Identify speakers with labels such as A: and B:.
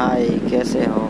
A: हाय कैसे हो?